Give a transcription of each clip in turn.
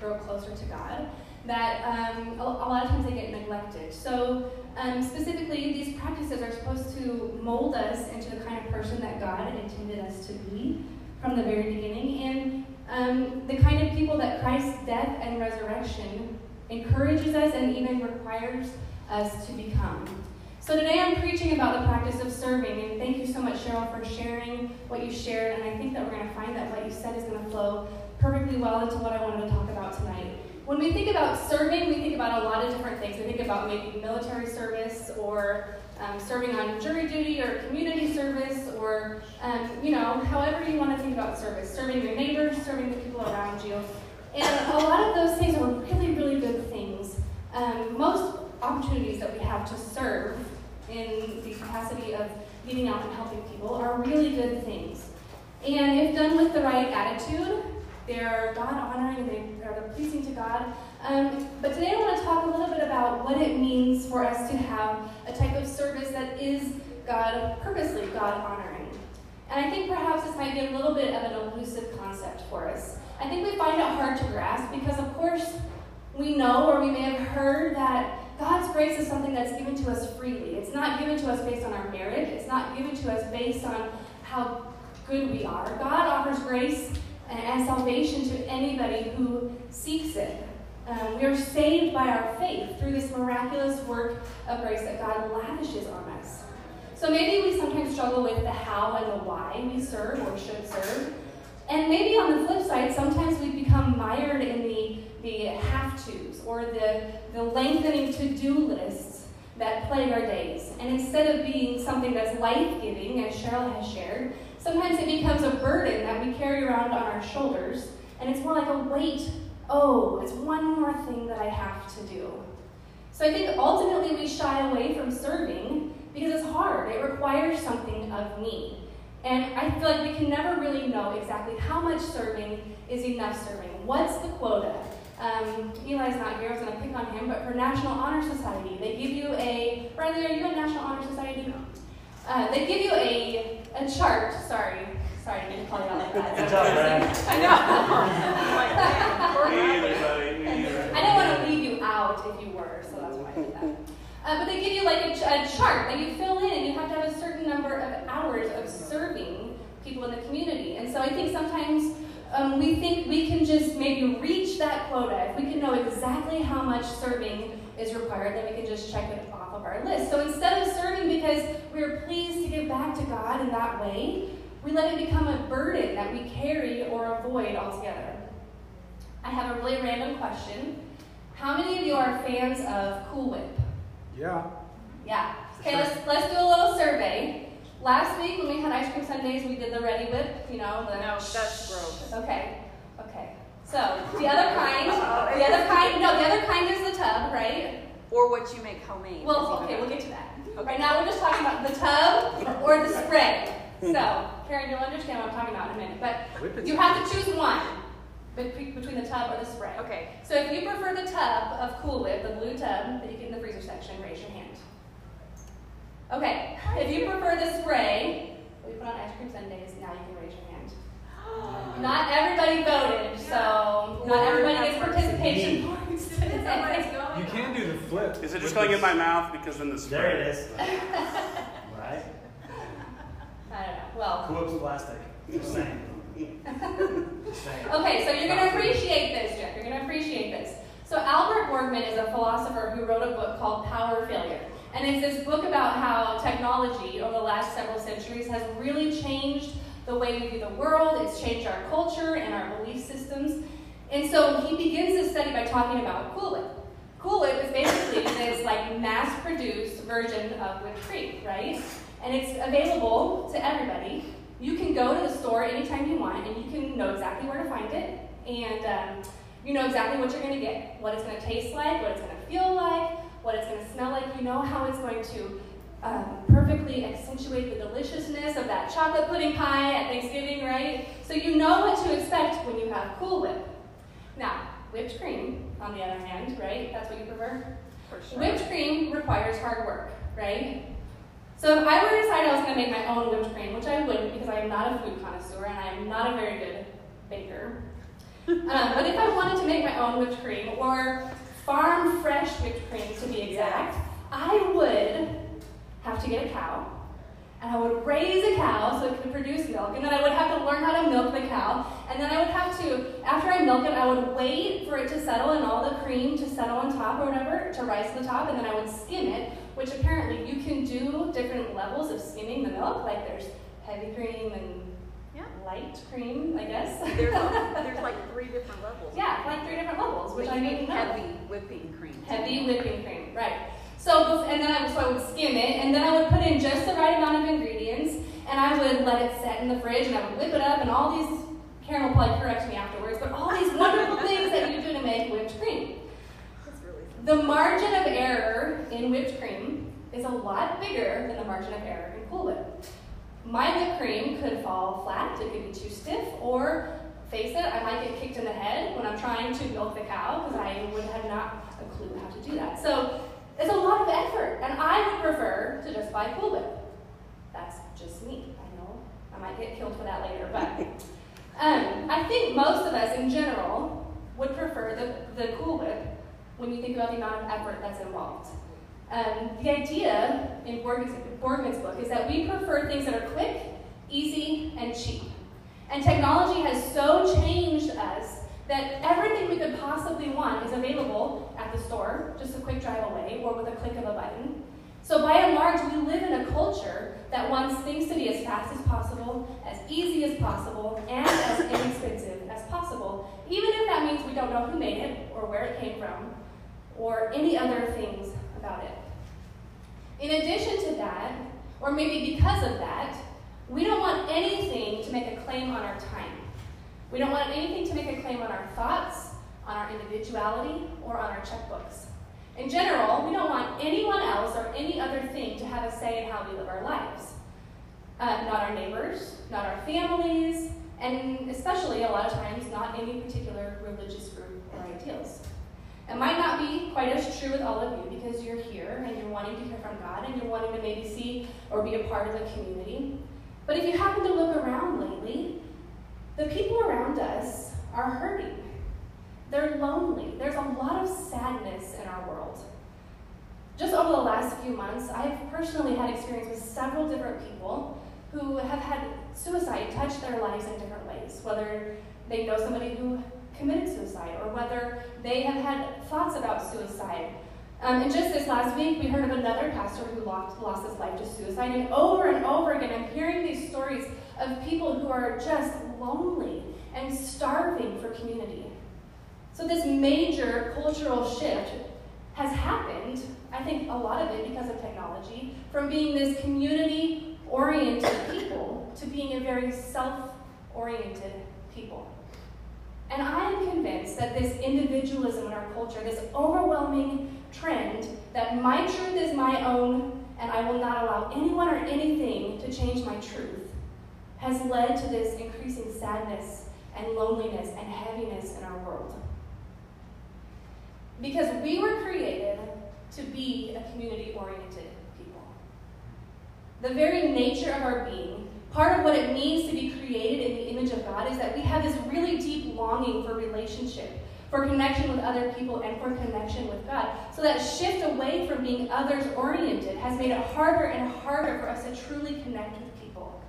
grow closer to God, that um, a, lot of times they get neglected. So, um, specifically, these practices are supposed to mold us into the kind of person that God intended us to be from the very beginning, and um, the kind of people that Christ's death and resurrection encourages us and even requires us to become. So today I'm preaching about the practice of serving, and thank you so much, Cheryl, for sharing what you shared. And I think that we're going to find that what you said is going to flow perfectly well into what I wanted to talk about tonight. When we think about serving, we think about a lot of different things. We think about maybe military service or um, serving on jury duty or community service or, um, you know, however you want to think about service. Serving your neighbors, serving the people around you. And a lot of those things are really, really good things. Um, most opportunities that we have to serve in the capacity of getting out and helping people are really good things. And if done with the right attitude, they're God honoring, they are pleasing to God. Um, but today I want to talk a little bit about what it means for us to have a type of service that is God, purposely God honoring. And I think perhaps this might be a little bit of an elusive concept for us. I think we find it hard to grasp because, of course, we know or we may have heard that God's grace is something that's given to us freely. It's not given to us based on our merit, it's not given to us based on how good we are. God offers grace and salvation to anybody who seeks it. Um, we are saved by our faith through this miraculous work of grace that God lavishes on us. So maybe we sometimes struggle with the how and the why we serve or should serve. And maybe on the flip side, sometimes we become mired in the, the have tos or the, the lengthening to do lists that plague our days. And instead of being something that's life giving, as Cheryl has shared, sometimes it becomes a burden that we carry around on our shoulders. And it's more like a weight. Oh, it's one more thing that I have to do. So I think ultimately we shy away from serving because it's hard. It requires something of me. And I feel like we can never really know exactly how much serving is enough serving. What's the quota? Um, Eli's not here, I was going to pick on him, but for National Honor Society, they give you a. Riley, are you in National Honor Society? Uh, they give you a, a chart. Sorry. Sorry, I didn't call you out like that. Good job, Brad. I know. Me either, buddy. Me either. I didn't want to leave you out if you were, so that's why I did that. Uh, but they give you like a, a, chart that you fill in, and you have to have a certain number of hours of serving people in the community. And so I think sometimes um, we think we can just maybe reach that quota. If we can know exactly how much serving is required, then we can just check it off of our list. So instead of serving because we are pleased to give back to God in that way, we let it become a burden that we carry or avoid altogether. I have a really random question. How many of you are fans of Cool Whip? Yeah. Yeah. Okay, let's let's do a little survey. Last week when we had ice cream sundaes, we did the Reddi-wip, You know the. No, that's gross. Okay. Okay. So the other kind, the other kind, no, the other kind is the tub, right? Or what you make homemade. Well, okay, we'll get to that. Right now we're just talking about the tub or the spray. So, Karen, you'll understand what I'm talking about in a minute. But you have to choose one between the tub or the spray. Okay. So if you prefer the tub of Cool Whip, the blue tub that you get in the freezer section, raise your hand. Okay. If you prefer the spray, we put on ice cream sundaes, now you can raise your hand. Not everybody voted, so not everybody gets participation points. You can do the flip. Is it just going in my mouth because then the spray? There it is. right? I don't know. Well, Cool Whip's plastic. Just saying. Just saying. Okay, so you're going to appreciate this, Jeff. You're going to appreciate this. So Albert Borgmann is a philosopher who wrote a book called Power Failure. And it's this book about how technology over the last several centuries has really changed the way we view the world. It's changed our culture and our belief systems. And so he begins this study by talking about Cool Cool Whip is basically this like mass-produced version of whipped cream, right? And it's available to everybody. You can go to the store anytime you want, and you can know exactly where to find it, and um, you know exactly what you're going to get, what it's going to taste like, what it's going to feel like, what it's going to smell like. You know how it's going to um, perfectly accentuate the deliciousness of that chocolate pudding pie at Thanksgiving, right? So you know what to expect when you have Cool Whip. Now, whipped cream, on the other hand, right? That's what you prefer? For sure. Whipped cream requires hard work, right? So if I were to decide I was going to make my own whipped cream, which I wouldn't because I am not a food connoisseur and I am not a very good baker, Um, but if I wanted to make my own whipped cream or farm fresh whipped cream to be exact, I would have to get a cow and I would raise cow so it could produce milk, and then I would have to learn how to milk the cow, and then I would have to, after I milk it, I would wait for it to settle and all the cream to settle on top or whatever, to rise to the top, and then I would skim it, which apparently you can do different levels of skimming the milk, like there's heavy cream and Yeah. light cream, I guess. There's, there's like three different levels. yeah, like three different levels, which I didn't know. heavy whipping cream. Heavy whipping cream, right. So, and then I, so I would skim it, and then I would put in just the right amount of ingredients, and I would let it set in the fridge, and I would whip it up, and all these, Karen will probably correct me afterwards, but all these wonderful things that you do to make whipped cream. Really The margin of error in whipped cream is a lot bigger than the margin of error in Cool Whip. My whipped cream could fall flat, it could be too stiff, or face it, I might get kicked in the head when I'm trying to milk the cow because I would have not a clue how to do that. So it's a lot of effort, and I would prefer to just buy Cool Whip. That's just me. I know I might get killed for that later, but um, I think most of us in general would prefer the, the Cool Whip when you think about the amount of effort that's involved. Um, the idea in Borgmann's, Borgmann's book is that we prefer things that are quick, easy, and cheap. And technology has so changed us that everything we could possibly want is available at the store, just a quick drive away, or with a click of a button. So by and large, we live in a culture that wants things to be as fast as possible, as easy as possible, and as inexpensive as possible, even if that means we don't know who made it, or where it came from, or any other things about it. In addition to that, or maybe because of that, we don't want anything to make a claim on our time. We don't want anything to make a claim on our thoughts, on our individuality, or on our checkbooks. In general, we don't want anyone else or any other thing to have a say in how we live our lives. Uh, not our neighbors, not our families, and especially a lot of times not any particular religious group or ideals. It might not be quite as true with all of you because you're here and you're wanting to hear from God and you're wanting to maybe see or be a part of the community. But if you happen to look around lately, the people around us are hurting. They're lonely. There's a lot of sadness in our world. Just over the last few months, I've personally had experience with several different people who have had suicide touch their lives in different ways, whether they know somebody who committed suicide or whether they have had thoughts about suicide. Um, and just this last week, we heard of another pastor who lost, lost his life to suicide. And over and over again, I'm hearing these stories of people who are just lonely and starving for community. So, this major cultural shift has happened, I think a lot of it because of technology, from being this community oriented people to being a very self oriented people. And I am convinced that this individualism in our culture, this overwhelming trend that my truth is my own and I will not allow anyone or anything to change my truth, has led to this increasing sadness and loneliness and heaviness in our world. Because we were created to be a community oriented people. The very nature of our being, part of what it means to be created in the image of God, is that we have this really deep longing for relationship, for connection with other people, and for connection with God. So that shift away from being others oriented has made it harder and harder for us to truly connect with people.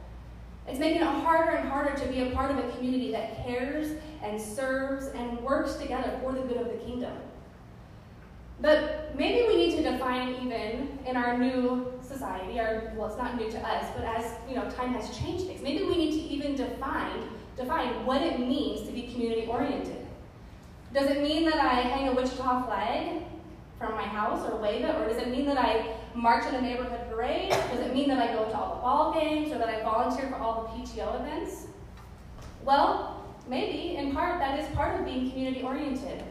It's making it harder and harder to be a part of a community that cares and serves and works together for the good of the kingdom. But maybe we need to define even in our new society, or well, it's not new to us, but as you know, time has changed things. Maybe we need to even define define what it means to be community oriented. Does it mean that I hang a Wichita flag from my house or wave it, or does it mean that I march in a neighborhood parade? Does it mean that I go to all the ball games, or that I volunteer for all the PTO events? Well, maybe in part that is part of being community oriented.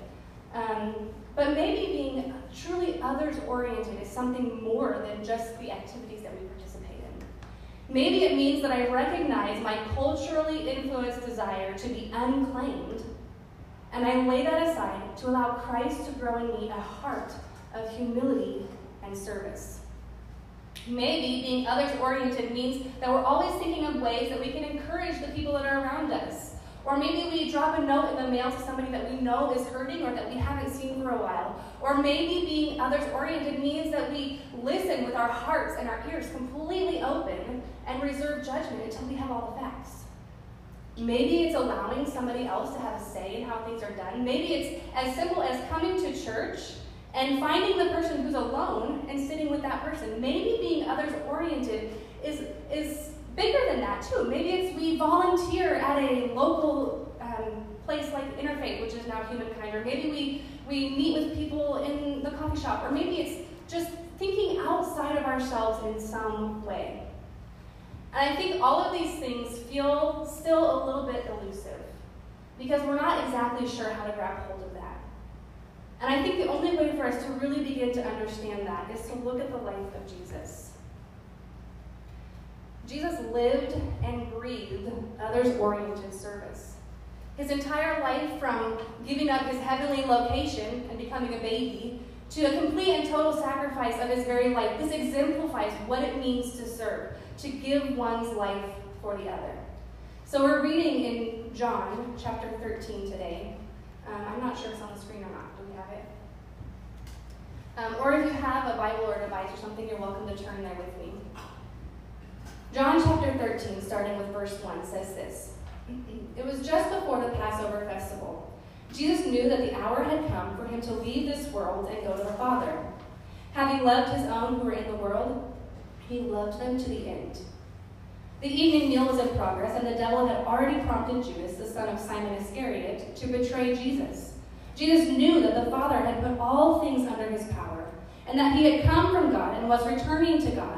Um, but maybe being truly others oriented is something more than just the activities that we participate in. Maybe it means that I recognize my culturally influenced desire to be unclaimed, and I lay that aside to allow Christ to grow in me a heart of humility and service. Maybe being others oriented means that we're always thinking of ways that we can encourage the people that are around us, Or maybe we drop a note in the mail to somebody that we know is hurting or that we haven't seen for a while. Or maybe being others oriented means that we listen with our hearts and our ears completely open and reserve judgment until we have all the facts. Maybe it's allowing somebody else to have a say in how things are done. Maybe it's as simple as coming to church and finding the person who's alone and sitting with that person. Maybe being others oriented is, is bigger than that too. Maybe it's we volunteer at a local um, place like Interfaith, which is now Humankind, or maybe we, we meet with people in the coffee shop, or maybe it's just thinking outside of ourselves in some way. And I think all of these things feel still a little bit elusive because we're not exactly sure how to grab hold of that. And I think the only way for us to really begin to understand that is to look at the life of Jesus. Jesus lived and breathed others oriented service. His entire life, from giving up his heavenly location and becoming a baby, to a complete and total sacrifice of his very life, this exemplifies what it means to serve, to give one's life for the other. So we're reading in John chapter 13 today. Um, I'm not sure it's on the screen or not. Do we have it? Um, or if you have a Bible or a device or something, you're welcome to turn there with me. John chapter 13, starting with verse 1, says this It was just before the Passover festival. Jesus knew that the hour had come for him to leave this world and go to the Father. Having loved his own who were in the world, he loved them to the end. The evening meal was in progress, and the devil had already prompted Judas, the son of Simon Iscariot, to betray Jesus. Jesus knew that the Father had put all things under his power, and that he had come from God and was returning to God.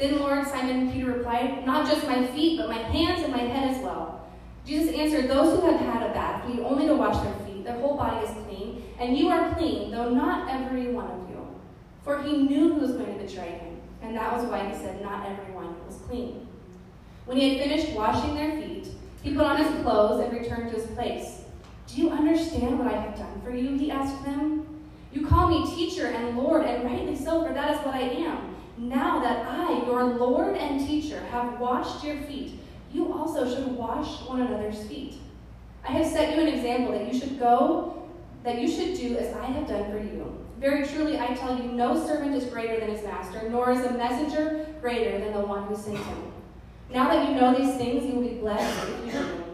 Then Lord Simon Peter replied, Not just my feet, but my hands and my head as well. Jesus answered, Those who have had a bath need only to wash their feet. Their whole body is clean, and you are clean, though not every one of you. For he knew who was going to betray him, and that was why he said, Not everyone was clean. When he had finished washing their feet, he put on his clothes and returned to his place. Do you understand what I have done for you? He asked them. You call me teacher and Lord, and rightly so, for that is what I am. Now that I, your Lord and teacher, have washed your feet, you also should wash one another's feet. I have set you an example that you should go, that you should do as I have done for you. Very truly, I tell you, no servant is greater than his master, nor is a messenger greater than the one who sent him. Now that you know these things, you will be blessed if you do.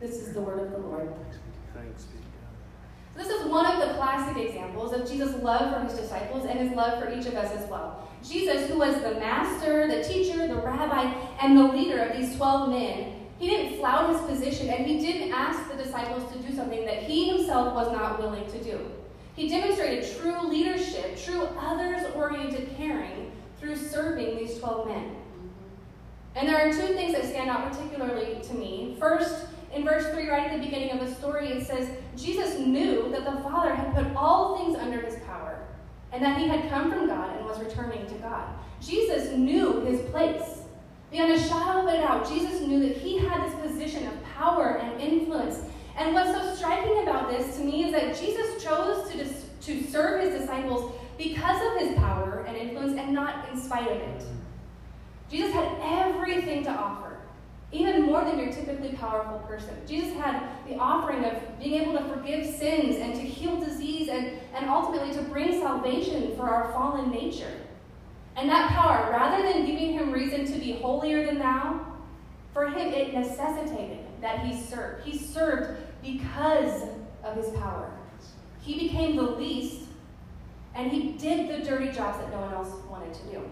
This is the word of the Lord. Thanks be This is one of the classic examples of Jesus' love for his disciples and his love for each of us as well. Jesus, who was the master, the teacher, the rabbi, and the leader of these 12 men, he didn't flout his position and he didn't ask the disciples to do something that he himself was not willing to do. He demonstrated true leadership, true others oriented caring through serving these 12 men. And there are two things that stand out particularly to me. First, in verse 3, right at the beginning of the story, it says, Jesus knew that the Father had put all things under his power, and that he had come from God and was returning to God. Jesus knew his place. Beyond a shadow of a doubt, Jesus knew that he had this position of power and influence. And what's so striking about this to me is that Jesus chose to, dis- to serve his disciples because of his power and influence and not in spite of it. Jesus had everything to offer, even more than your typically powerful person. Jesus had the offering of being able to forgive sins and to heal disease and, and ultimately to bring salvation for our fallen nature. And that power, rather than giving him reason to be holier than thou, for him it necessitated that he served. He served because of his power. He became the least, and he did the dirty jobs that no one else wanted to do.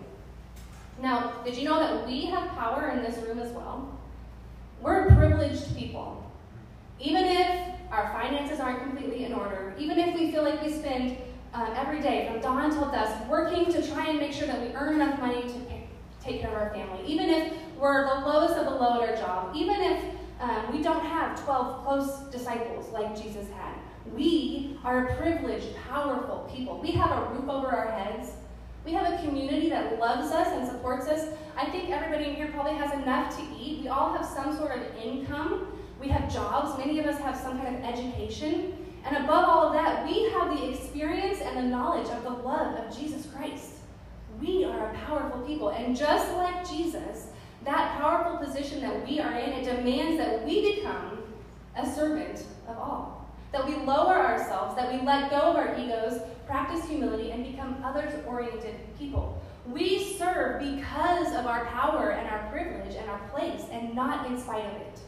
Now, did you know that we have power in this room as well? We're privileged people. Even if our finances aren't completely in order, even if we feel like we spend um, every day from dawn till dusk working to try and make sure that we earn enough money to pay, take care of our family, even if we're the lowest of the low at our job, even if Um, we don't have 12 close disciples like Jesus had. We are a privileged, powerful people. We have a roof over our heads. We have a community that loves us and supports us. I think everybody in here probably has enough to eat. We all have some sort of income. We have jobs. Many of us have some kind of education. And above all of that, we have the experience and the knowledge of the love of Jesus Christ. We are a powerful people. And just like Jesus, that powerful position that we are in, it demands that we become a servant of all. That we lower ourselves, that we let go of our egos, practice humility, and become others oriented people. We serve because of our power and our privilege and our place, and not in spite of it.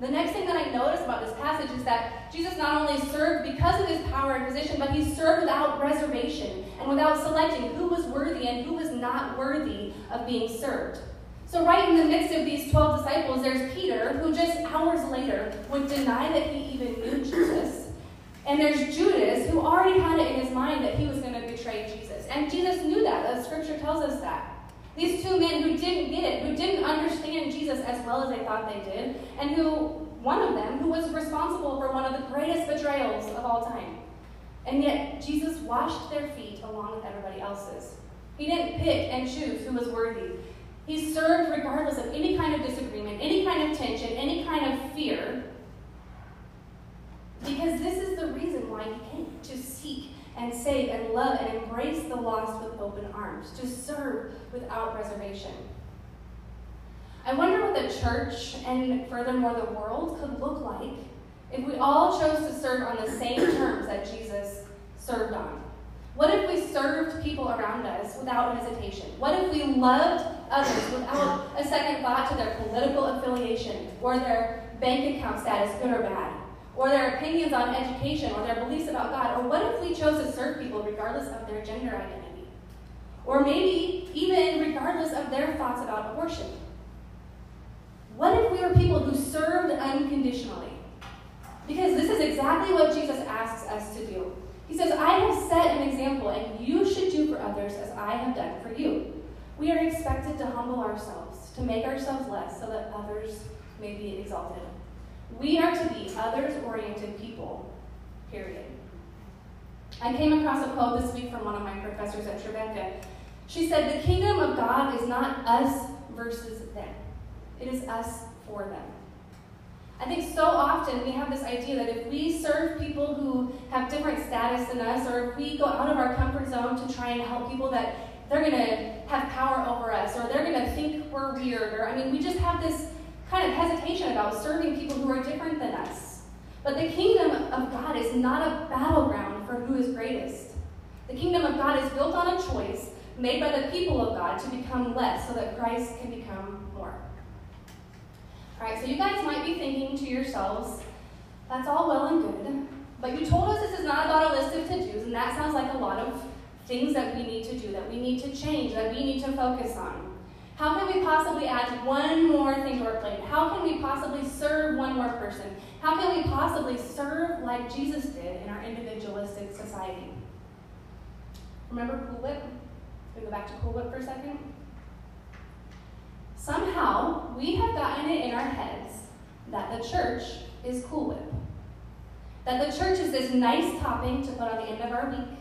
The next thing that I notice about this passage is that Jesus not only served because of his power and position, but he served without reservation and without selecting who was worthy and who was not worthy of being served. So, right in the midst of these 12 disciples, there's Peter, who just hours later would deny that he even knew Jesus. And there's Judas, who already had it in his mind that he was going to betray Jesus. And Jesus knew that. The scripture tells us that. These two men who didn't get it, who didn't understand Jesus as well as they thought they did, and who, one of them, who was responsible for one of the greatest betrayals of all time. And yet, Jesus washed their feet along with everybody else's. He didn't pick and choose who was worthy. He served regardless of any kind of disagreement, any kind of tension, any kind of fear. Because this is the reason why he came to seek and save and love and embrace the lost with open arms, to serve without reservation. I wonder what the church and furthermore the world could look like if we all chose to serve on the same terms that Jesus served on. What if we served people around us without hesitation? What if we loved others without a second thought to their political affiliation or their bank account status, good or bad? Or their opinions on education, or their beliefs about God? Or what if we chose to serve people regardless of their gender identity? Or maybe even regardless of their thoughts about abortion? What if we were people who served unconditionally? Because this is exactly what Jesus asks us to do. He says, I have set an example, and you should do for others as I have done for you. We are expected to humble ourselves, to make ourselves less, so that others may be exalted. We are to be others oriented people, period. I came across a quote this week from one of my professors at Trevecca. She said, The kingdom of God is not us versus them, it is us for them. I think so often we have this idea that if we serve people who have different status than us, or if we go out of our comfort zone to try and help people, that they're going to have power over us, or they're going to think we're weird, or I mean, we just have this kind of hesitation about serving people who are different than us. But the kingdom of God is not a battleground for who is greatest. The kingdom of God is built on a choice made by the people of God to become less so that Christ can become more. All right, so you guys might be thinking to yourselves, that's all well and good, but you told us this is not about a list of to dos, and that sounds like a lot of things that we need to do, that we need to change, that we need to focus on. How can we possibly add one more thing to our plate? How can we possibly serve one more person? How can we possibly serve like Jesus did in our individualistic society? Remember Cool Whip? Can we go back to Cool Whip for a second? Somehow, we have gotten it in our heads that the church is Cool Whip. That the church is this nice topping to put on the end of our week,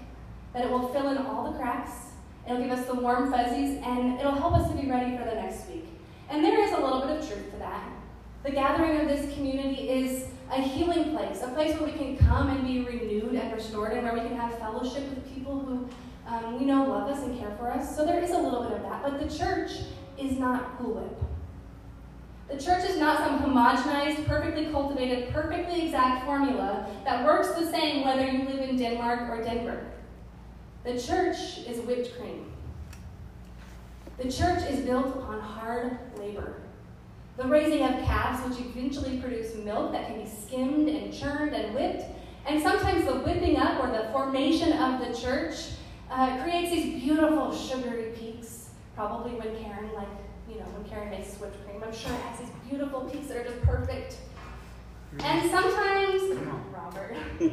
that it will fill in all the cracks, It'll give us the warm fuzzies, and it'll help us to be ready for the next week. And there is a little bit of truth to that. The gathering of this community is a healing place, a place where we can come and be renewed and restored, and where we can have fellowship with people who um, we know love us and care for us. So there is a little bit of that. But the church is not Cool Whip. The church is not some homogenized, perfectly cultivated, perfectly exact formula that works the same whether you live in Denmark or Denver. The church is whipped cream. The church is built upon hard labor. The raising of calves, which eventually produce milk that can be skimmed and churned and whipped. And sometimes the whipping up or the formation of the church uh, creates these beautiful sugary peaks. Probably when Karen, like, you know, when Karen makes whipped cream, I'm sure it has these beautiful peaks that are just perfect. And sometimes, Robert,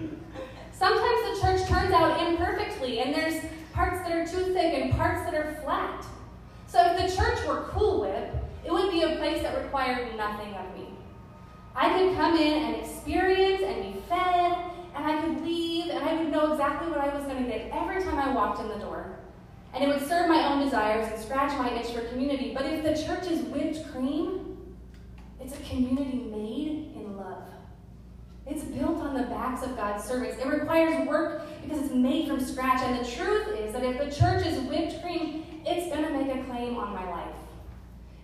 Sometimes the church turns out imperfectly, and there's parts that are too thick and parts that are flat. So if the church were Cool Whip, it would be a place that required nothing of me. I could come in and experience and be fed, and I could leave, and I would know exactly what I was going to get every time I walked in the door. And it would serve my own desires and scratch my itch for community. But if the church is whipped cream, it's a community made in love. It's built on backs of God's service. It requires work because it's made from scratch. And the truth is that if the church is whipped cream, it's going to make a claim on my life.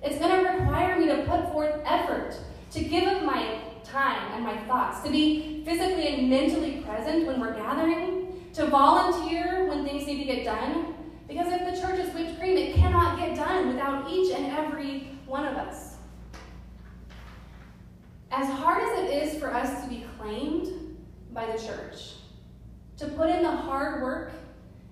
It's going to require me to put forth effort, to give up my time and my thoughts, to be physically and mentally present when we're gathering, to volunteer when things need to get done. Because if the church is whipped cream, it cannot get done without each and every one of us. As hard as it is for us to be claimed by the church, to put in the hard work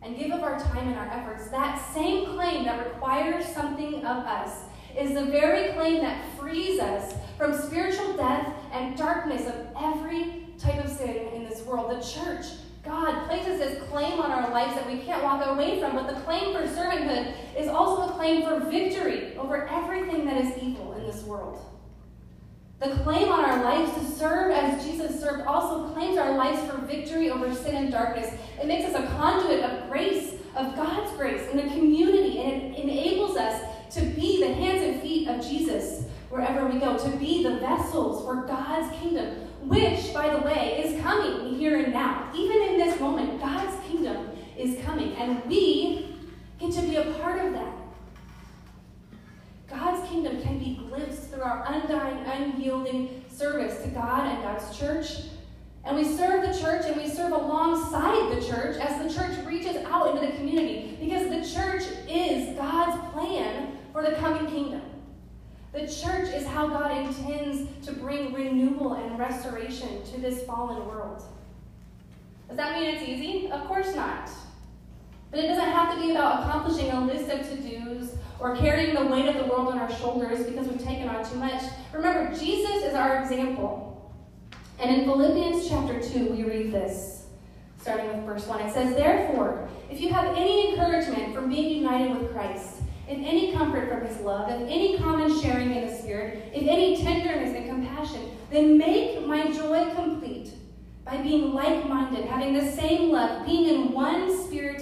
and give of our time and our efforts, that same claim that requires something of us is the very claim that frees us from spiritual death and darkness of every type of sin in this world. The church, God places this claim on our lives that we can't walk away from, but the claim for servanthood is also a claim for victory over everything that is evil in this world. The claim on our lives to serve as Jesus served also claims our lives for victory over sin and darkness. It makes us a conduit of grace, of God's grace in the community, and it enables us to be the hands and feet of Jesus wherever we go, to be the vessels for God's kingdom, which, by the way, is coming here and now. Even in this moment, God's kingdom is coming, and we get to be a part of that. God's kingdom can be glimpsed through our undying, unyielding service to God and God's church. And we serve the church and we serve alongside the church as the church reaches out into the community because the church is God's plan for the coming kingdom. The church is how God intends to bring renewal and restoration to this fallen world. Does that mean it's easy? Of course not. But it doesn't have to be about accomplishing a list of to dos or carrying the weight of the world on our shoulders because we've taken on too much. Remember, Jesus is our example. And in Philippians chapter 2, we read this, starting with verse 1. It says, Therefore, if you have any encouragement from being united with Christ, if any comfort from his love, if any common sharing in the Spirit, if any tenderness and compassion, then make my joy complete by being like minded, having the same love, being in one spirit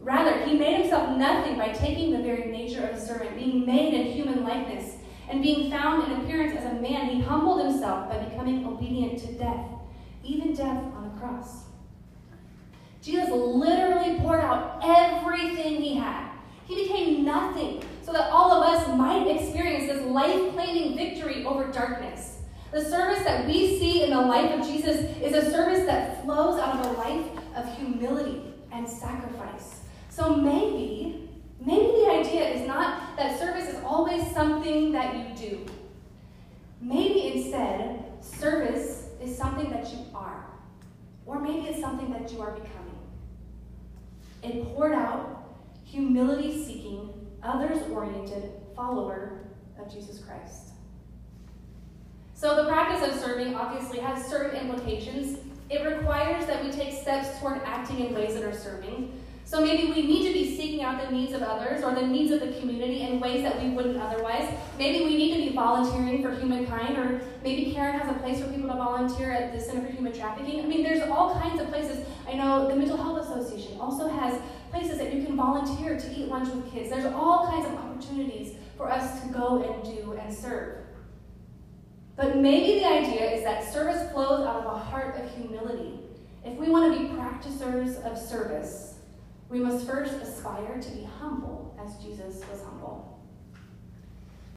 Rather, he made himself nothing by taking the very nature of a servant, being made in human likeness and being found in appearance as a man, he humbled himself by becoming obedient to death, even death on a cross. Jesus literally poured out everything he had. He became nothing so that all of us might experience this life claiming victory over darkness. The service that we see in the life of Jesus is a service that flows out of a life of humility and sacrifice. So maybe Maybe the idea is not that service is always something that you do. Maybe instead, service is something that you are. Or maybe it's something that you are becoming. A poured out, humility seeking, others oriented follower of Jesus Christ. So, the practice of serving obviously has certain implications. It requires that we take steps toward acting in ways that are serving. So maybe we need to be seeking out the needs of others or the needs of the community in ways that we wouldn't otherwise. Maybe we need to be volunteering for humankind, or maybe Karen has a place for people to volunteer at the Center for Human Trafficking. I mean, there's all kinds of places. I know the Mental Health Association also has places that you can volunteer to eat lunch with kids. There's all kinds of opportunities for us to go and do and serve. But maybe the idea is that service flows out of a heart of humility. If we want to be practicers of service, we must first aspire to be humble as Jesus was humble.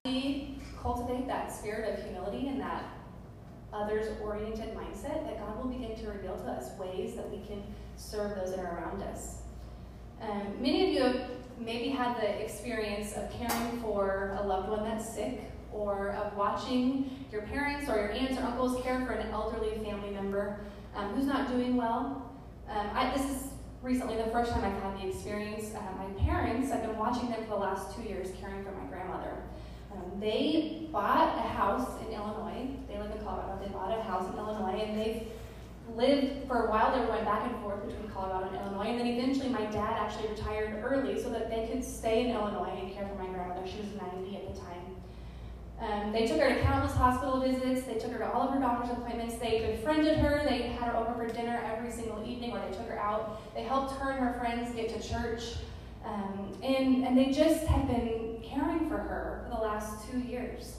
We cultivate that spirit of humility and that others oriented mindset that God will begin to reveal to us ways that we can serve those that are around us. Um, many of you have maybe had the experience of caring for a loved one that's sick or of watching your parents or your aunts or uncles care for an elderly family member um, who's not doing well. Um, I, this is recently the first time I've had the experience. Uh, my parents, I've been watching them for the last two years caring for my grandmother. Um, they bought a house in Illinois. They live in Colorado. They bought a house in Illinois, and they've lived for a while. They were going back and forth between Colorado and Illinois, and then eventually my dad actually retired early so that they could stay in Illinois and care for my grandmother. She was 90 at the time. Um, they took her to countless hospital visits. They took her to all of her doctor's appointments. They befriended her. They had her over for dinner every single evening, or they took her out. They helped her and her friends get to church. Um, and, and they just had been caring for her for the last two years.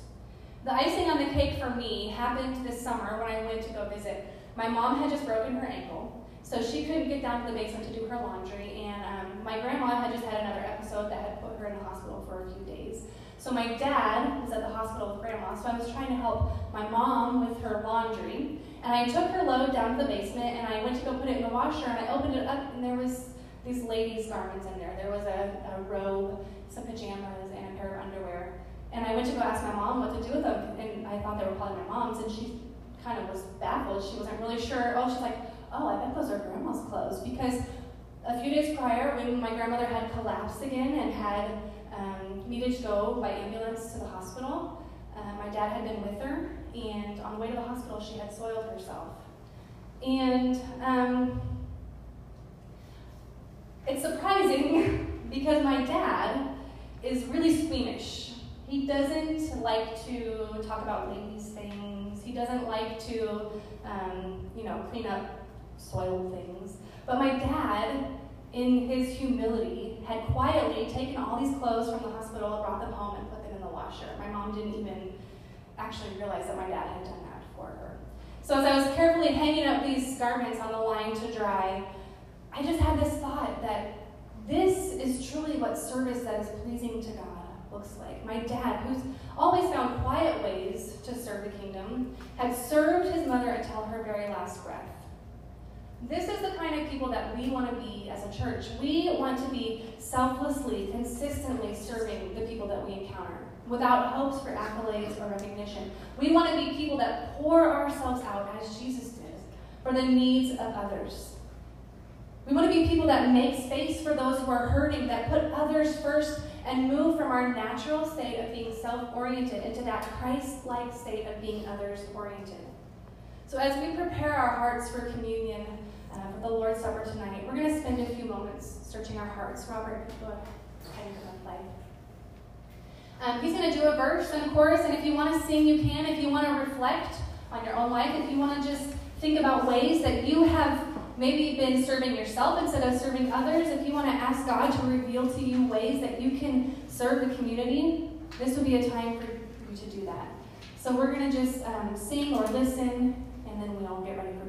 The icing on the cake for me happened this summer when I went to go visit. My mom had just broken her ankle, so she couldn't get down to the basement to do her laundry, and um, my grandma had just had another episode that had put her in the hospital for a few days. So my dad was at the hospital with grandma, so I was trying to help my mom with her laundry, and I took her load down to the basement, and I went to go put it in the washer, and I opened it up, and there was these ladies' garments in there. There was a, a robe, some pajamas, and a pair of underwear. And I went to go ask my mom what to do with them, and I thought they were probably my mom's, and she kind of was baffled. She wasn't really sure. Oh, she's like, oh, I bet those are grandma's clothes. Because a few days prior, when my grandmother had collapsed again and had um, needed to go by ambulance to the hospital, uh, my dad had been with her, and on the way to the hospital, she had soiled herself. And um, it's surprising because my dad is really squeamish. He doesn't like to talk about ladies' things. He doesn't like to, um, you know, clean up soiled things. But my dad, in his humility, had quietly taken all these clothes from the hospital, brought them home, and put them in the washer. My mom didn't even actually realize that my dad had done that for her. So as I was carefully hanging up these garments on the line to dry, I just had this thought that this is truly what service that is pleasing to God looks like. My dad, who's always found quiet ways to serve the kingdom, had served his mother until her very last breath. This is the kind of people that we want to be as a church. We want to be selflessly, consistently serving the people that we encounter without hopes for accolades or recognition. We want to be people that pour ourselves out as Jesus did for the needs of others. We want to be people that make space for those who are hurting, that put others first, and move from our natural state of being self oriented into that Christ like state of being others oriented. So, as we prepare our hearts for communion, uh, for the Lord's Supper tonight, we're going to spend a few moments searching our hearts. Robert, go ahead and play. Um, he's going to do a verse and a chorus, and if you want to sing, you can. If you want to reflect on your own life, if you want to just think about ways that you have maybe been serving yourself instead of serving others, if you want to ask God to reveal to you ways that you can serve the community, this would be a time for you to do that. So we're going to just um, sing or listen, and then we'll get ready.